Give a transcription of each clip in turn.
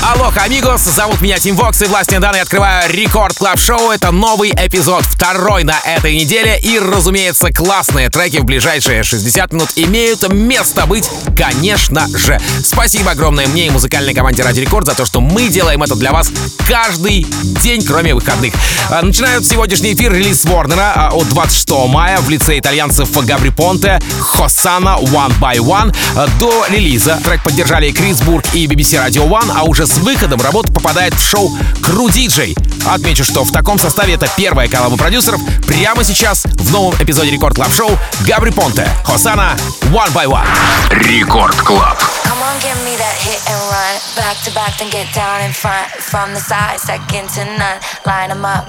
Алло, amigos, зовут меня Тим Вокс, и властные данные открываю Record Club Show. Это новый эпизод, второй на этой неделе. И, разумеется, классные треки в ближайшие 60 минут имеют место быть, конечно же. Спасибо огромное мне и музыкальной команде Радио Рекорд за то, что мы делаем это для вас каждый день, кроме выходных. А, начинают сегодняшний эфир релиз Ворнера а, от 26 мая в лице итальянцев Габри Понте, Хосана One by One. А, до релиза трек поддержали Крис Бург и BBC Radio One, а уже с выходом работа попадает в шоу Кру Диджей. Отмечу, что в таком составе это первая коллаба продюсеров прямо сейчас в новом эпизоде Record Club Show Габри Понте, Хосана One by One. Record Club. Come on, give me that hit and run. Back to back, then get down in front. From the side, second to none. Line them up,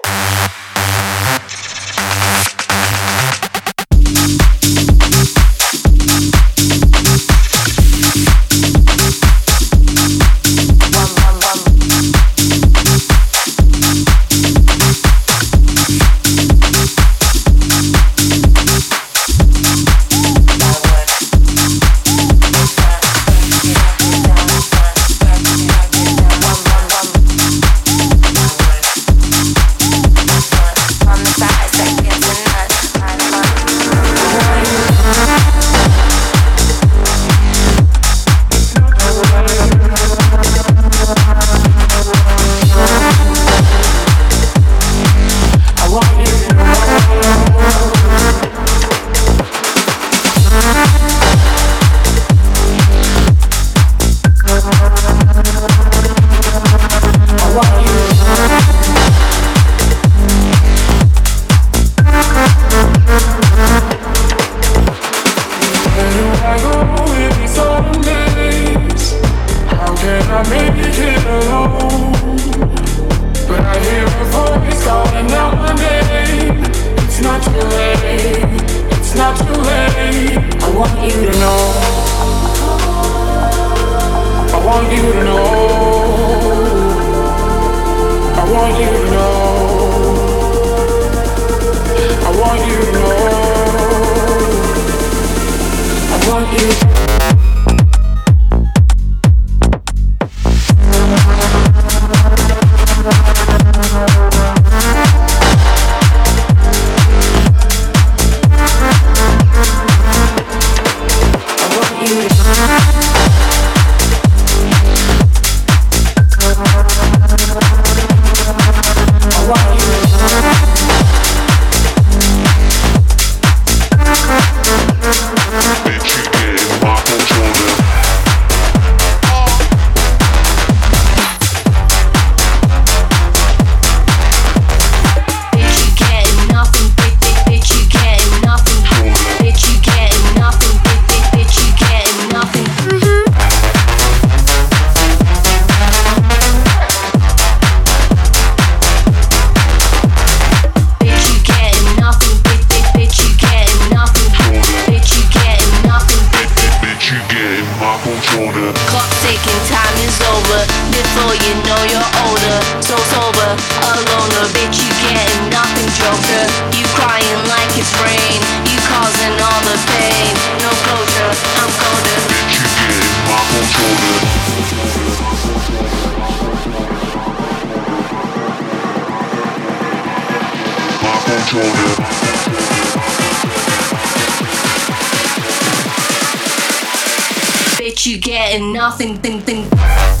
nothing, thing, thing.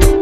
you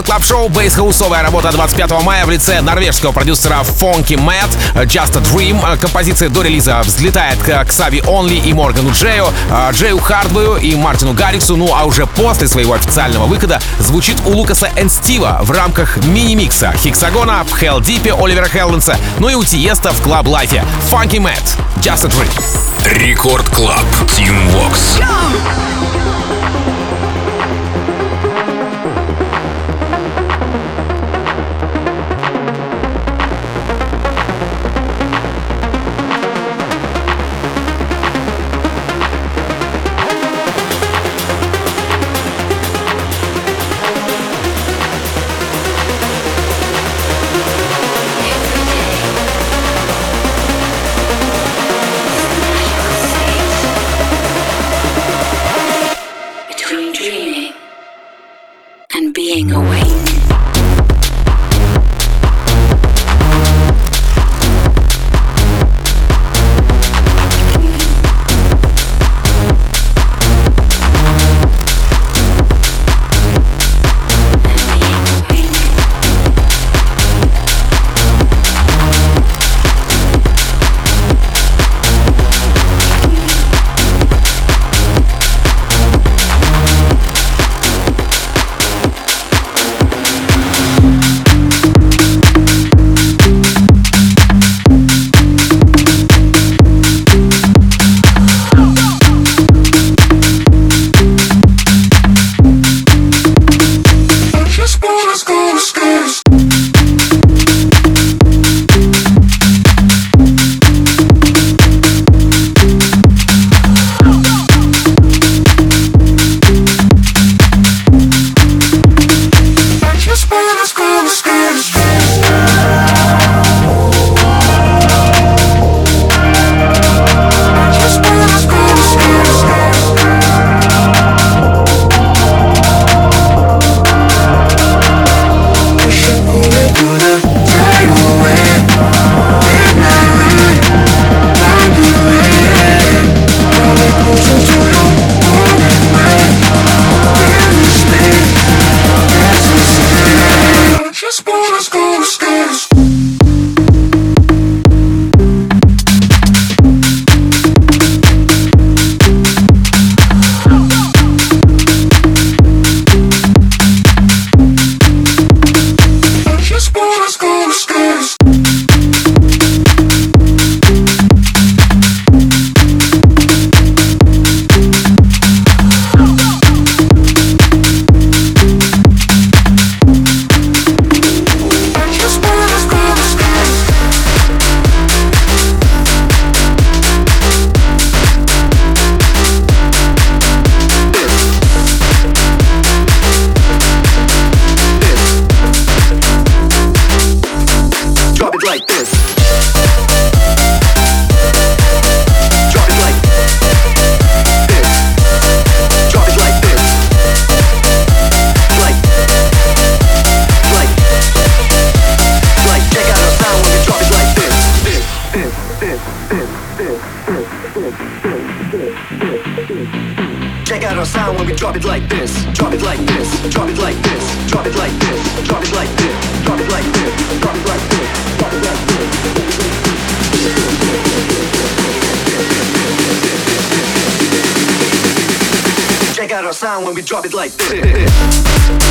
Record Club Show bass-хаусовая работа 25 мая в лице норвежского продюсера Funky Matt Just a Dream. Композиция до релиза взлетает к Ксави Онли и Моргану Джею, э, Джею Хардвею и Мартину Гарриксу. Ну а уже после своего официального выхода звучит у Лукаса and Стива в рамках мини-микса Хексагона, в Heldeep Оливера Хелденса, ну и у Тиеста в Club Life. Funky Matt Just a Dream. Record Club. Тим Вокс. Every like this. Drop it like this. Drop it like this. Like, like, like. Check out our sound when we drop it like this. This, this, this, this, this, this, this, this. Check out our sound when we drop it like this. Drop it like this.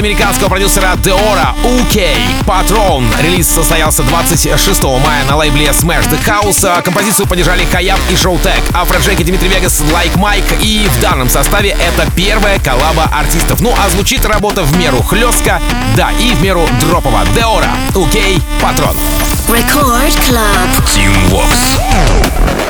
Американского продюсера Deora UK Patron. Релиз состоялся 26 мая на лейбле Smash the House. Композицию поддержали Хаяб и Шоутек, Афроджек и Дмитрий Вегас, Like Mike. И в данном составе это первая коллаба артистов. Ну а звучит работа в меру хлестка, да, и в меру дропово. Deora UK Patron. Record Club. Team Vox.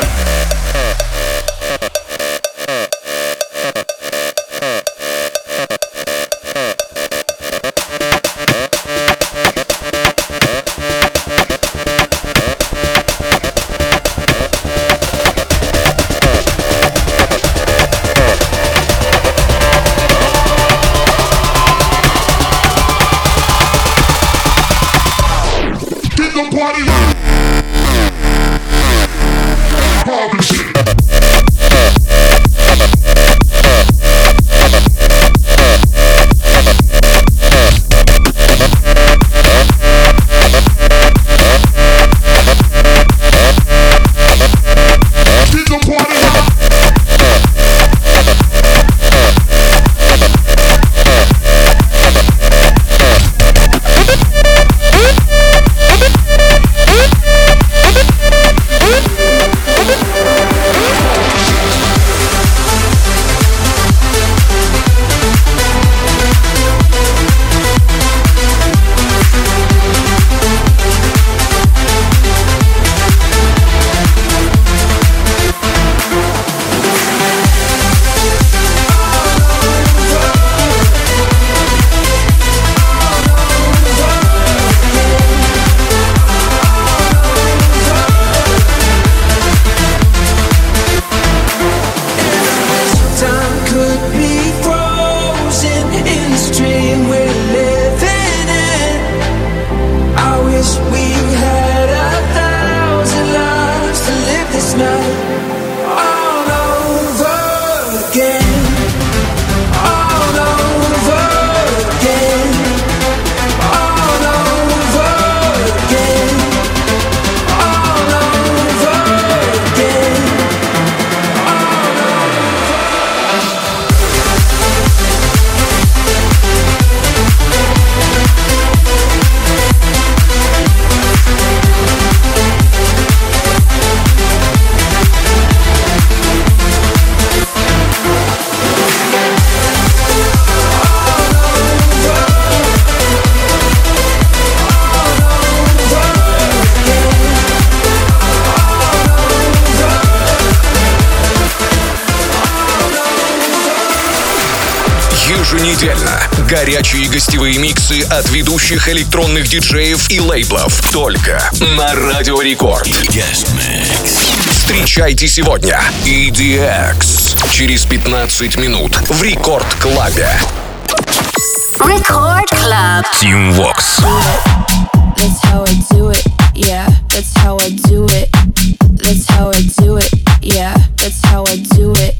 Горячие гостевые миксы от ведущих электронных диджеев и лейблов. Только на Радио Рекорд. Встречайте сегодня EDX. Через 15 минут в Рекорд Клабе. Record Club. Team Vox. That's how I do it. Yeah, that's how I do it. That's how I do it. Yeah, that's how I do it.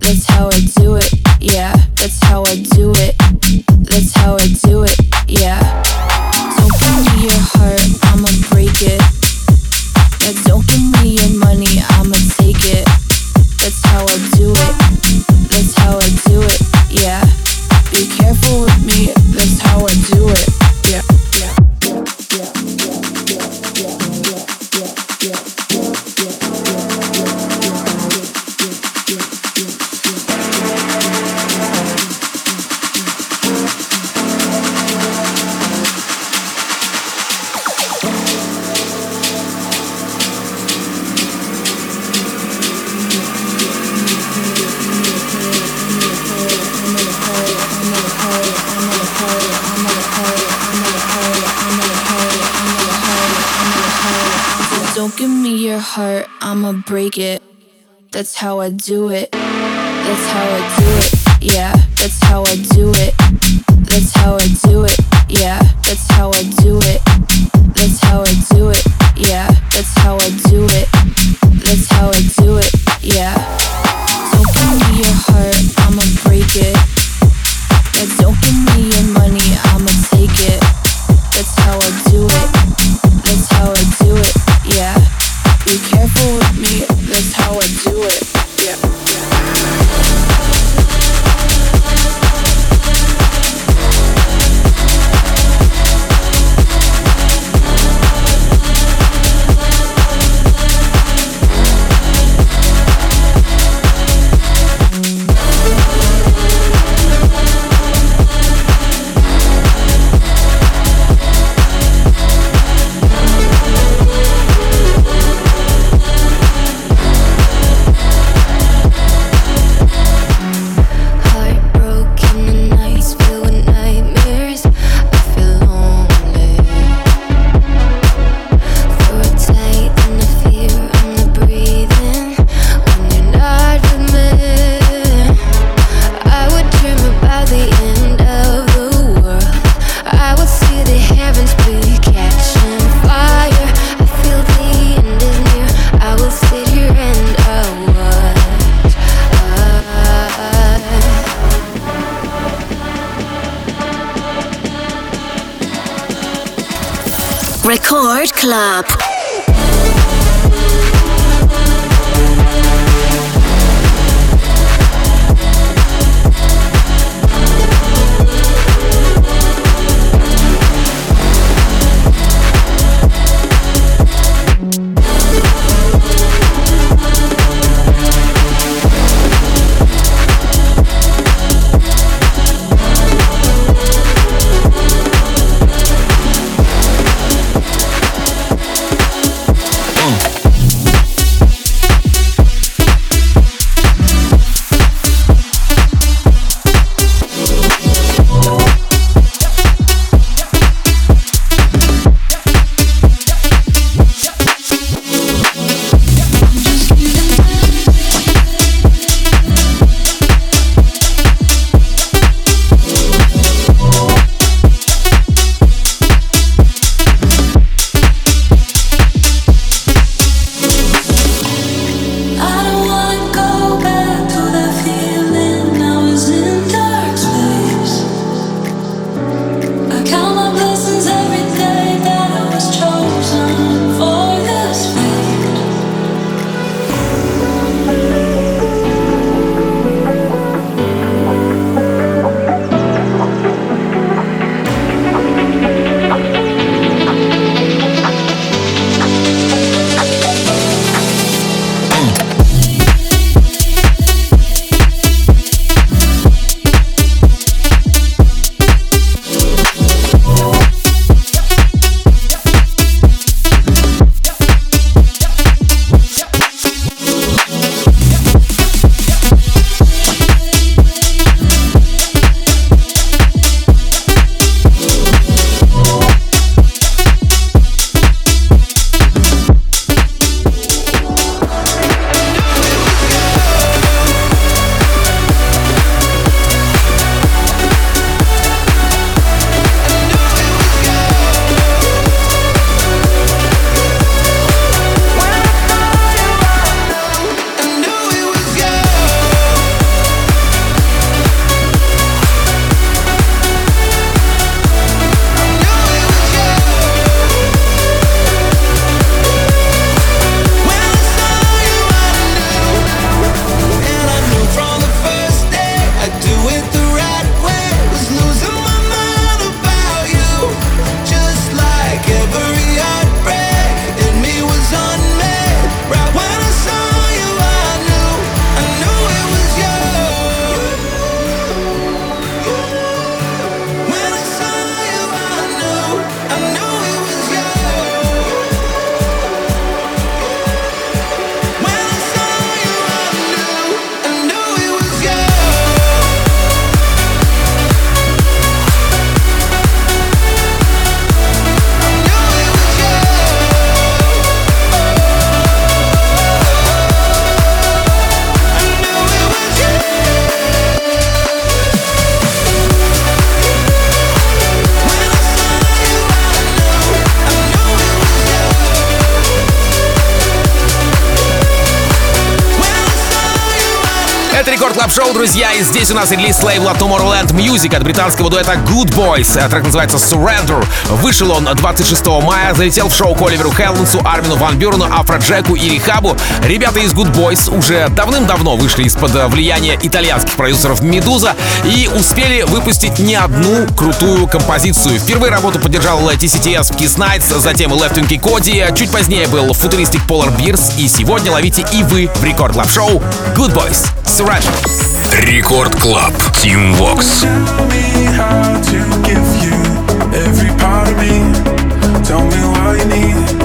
That's how I do it. Yeah, that's how I do it. That's how I do it. Yeah. Don't give me your heart, I'ma break it. That's how I do it. That's how I do it. Yeah, that's how I do it. That's how I do it. Yeah, that's how I do it. That's how I do it. Yeah, that's how I do it. That's how I do it. Yeah. Don't give me your heart, I'ma break it. Yeah, don't give me your money, I'ma take it. That's how I do it. Здесь у нас релиз лейбла Tomorrowland Music от британского дуэта Good Boys. А трек называется Surrender. Вышел он 26 мая, залетел в шоу к Оливеру Хелленсу, Армину Ван Бюрену, Афро Джеку и Рихабу. Ребята из Good Boys уже давным-давно вышли из-под влияния итальянских продюсеров Медуза и успели выпустить не одну крутую композицию. Впервые работу поддержал TCTS в Kiss Nights, затем Wing Коди, чуть позднее был футуристик Polar Bears, и сегодня ловите и вы в рекорд клаб шоу Good Boys Surrender. Рекорд Клаб. Тим Вокс. Tell me what you need.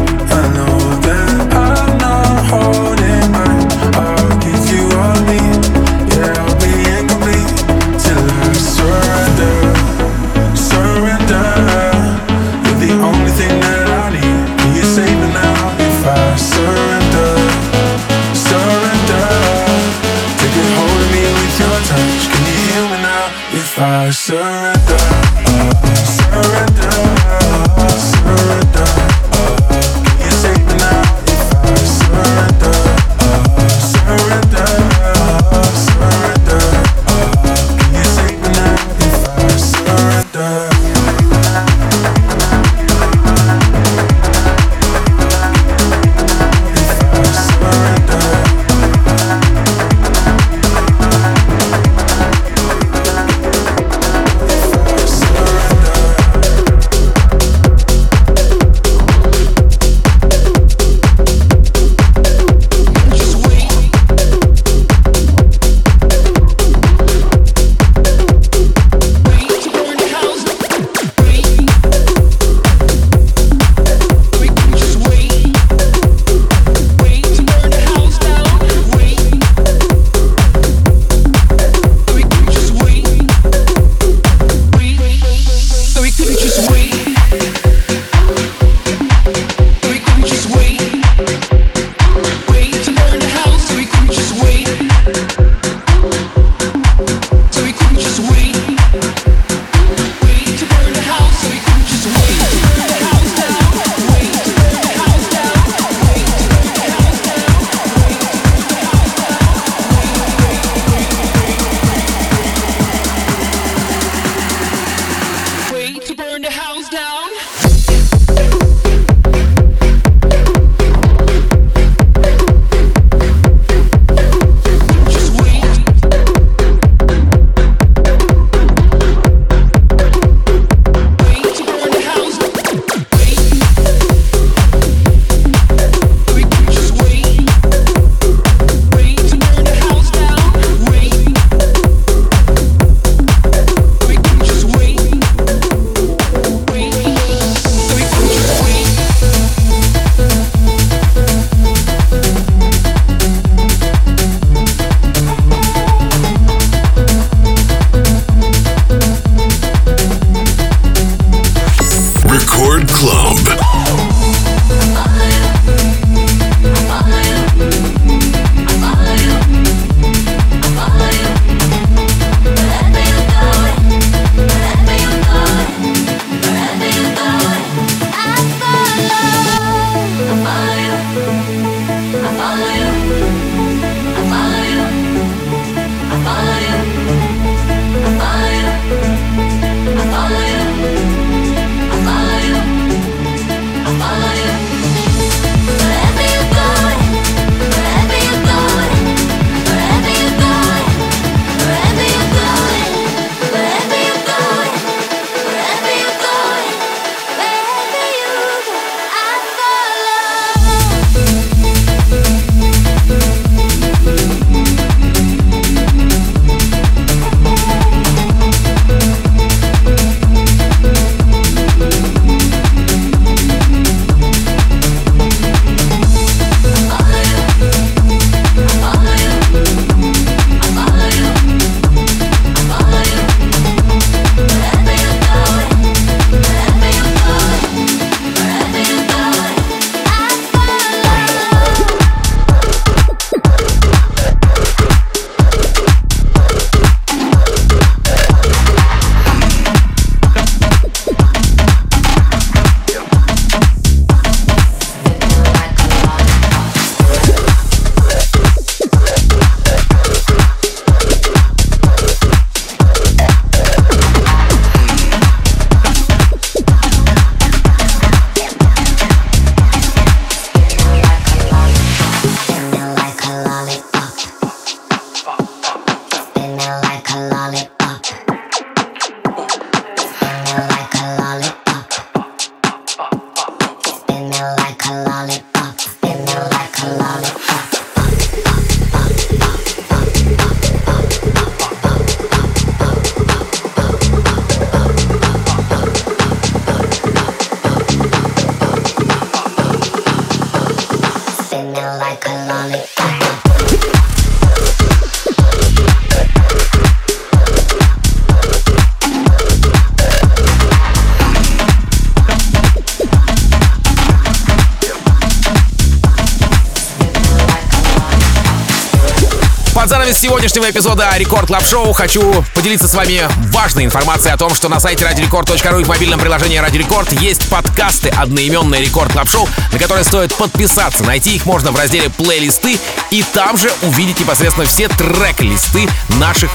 Под занавес сегодняшнего эпизода Record Club Show хочу поделиться с вами важной информацией о том, что на сайте радиорекорд.ру и в мобильном приложении Радио Рекорд есть подкасты одноименные Record Club Show, на которые стоит подписаться. Найти их можно в разделе плейлисты и там же увидеть непосредственно все трек-листы наших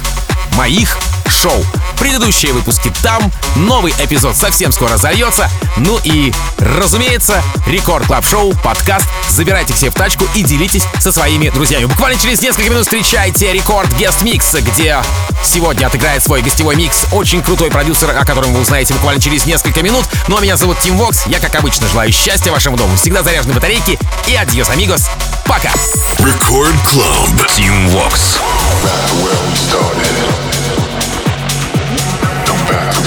моих шоу. Предыдущие выпуски там, новый эпизод совсем скоро зальется. Ну и, разумеется, Record Club Show, подкаст. Забирайте себе в тачку и делитесь со своими друзьями. Буквально через несколько минут встречайте Record Guest Mix, где сегодня отыграет свой гостевой микс очень крутой продюсер, о котором вы узнаете буквально через несколько минут. Ну а меня зовут Тим Вокс. Я, как обычно, желаю счастья вашему дому, всегда заряженной батарейки и adiós, amigos. Пока! Record Club. Tim Vox. Well started.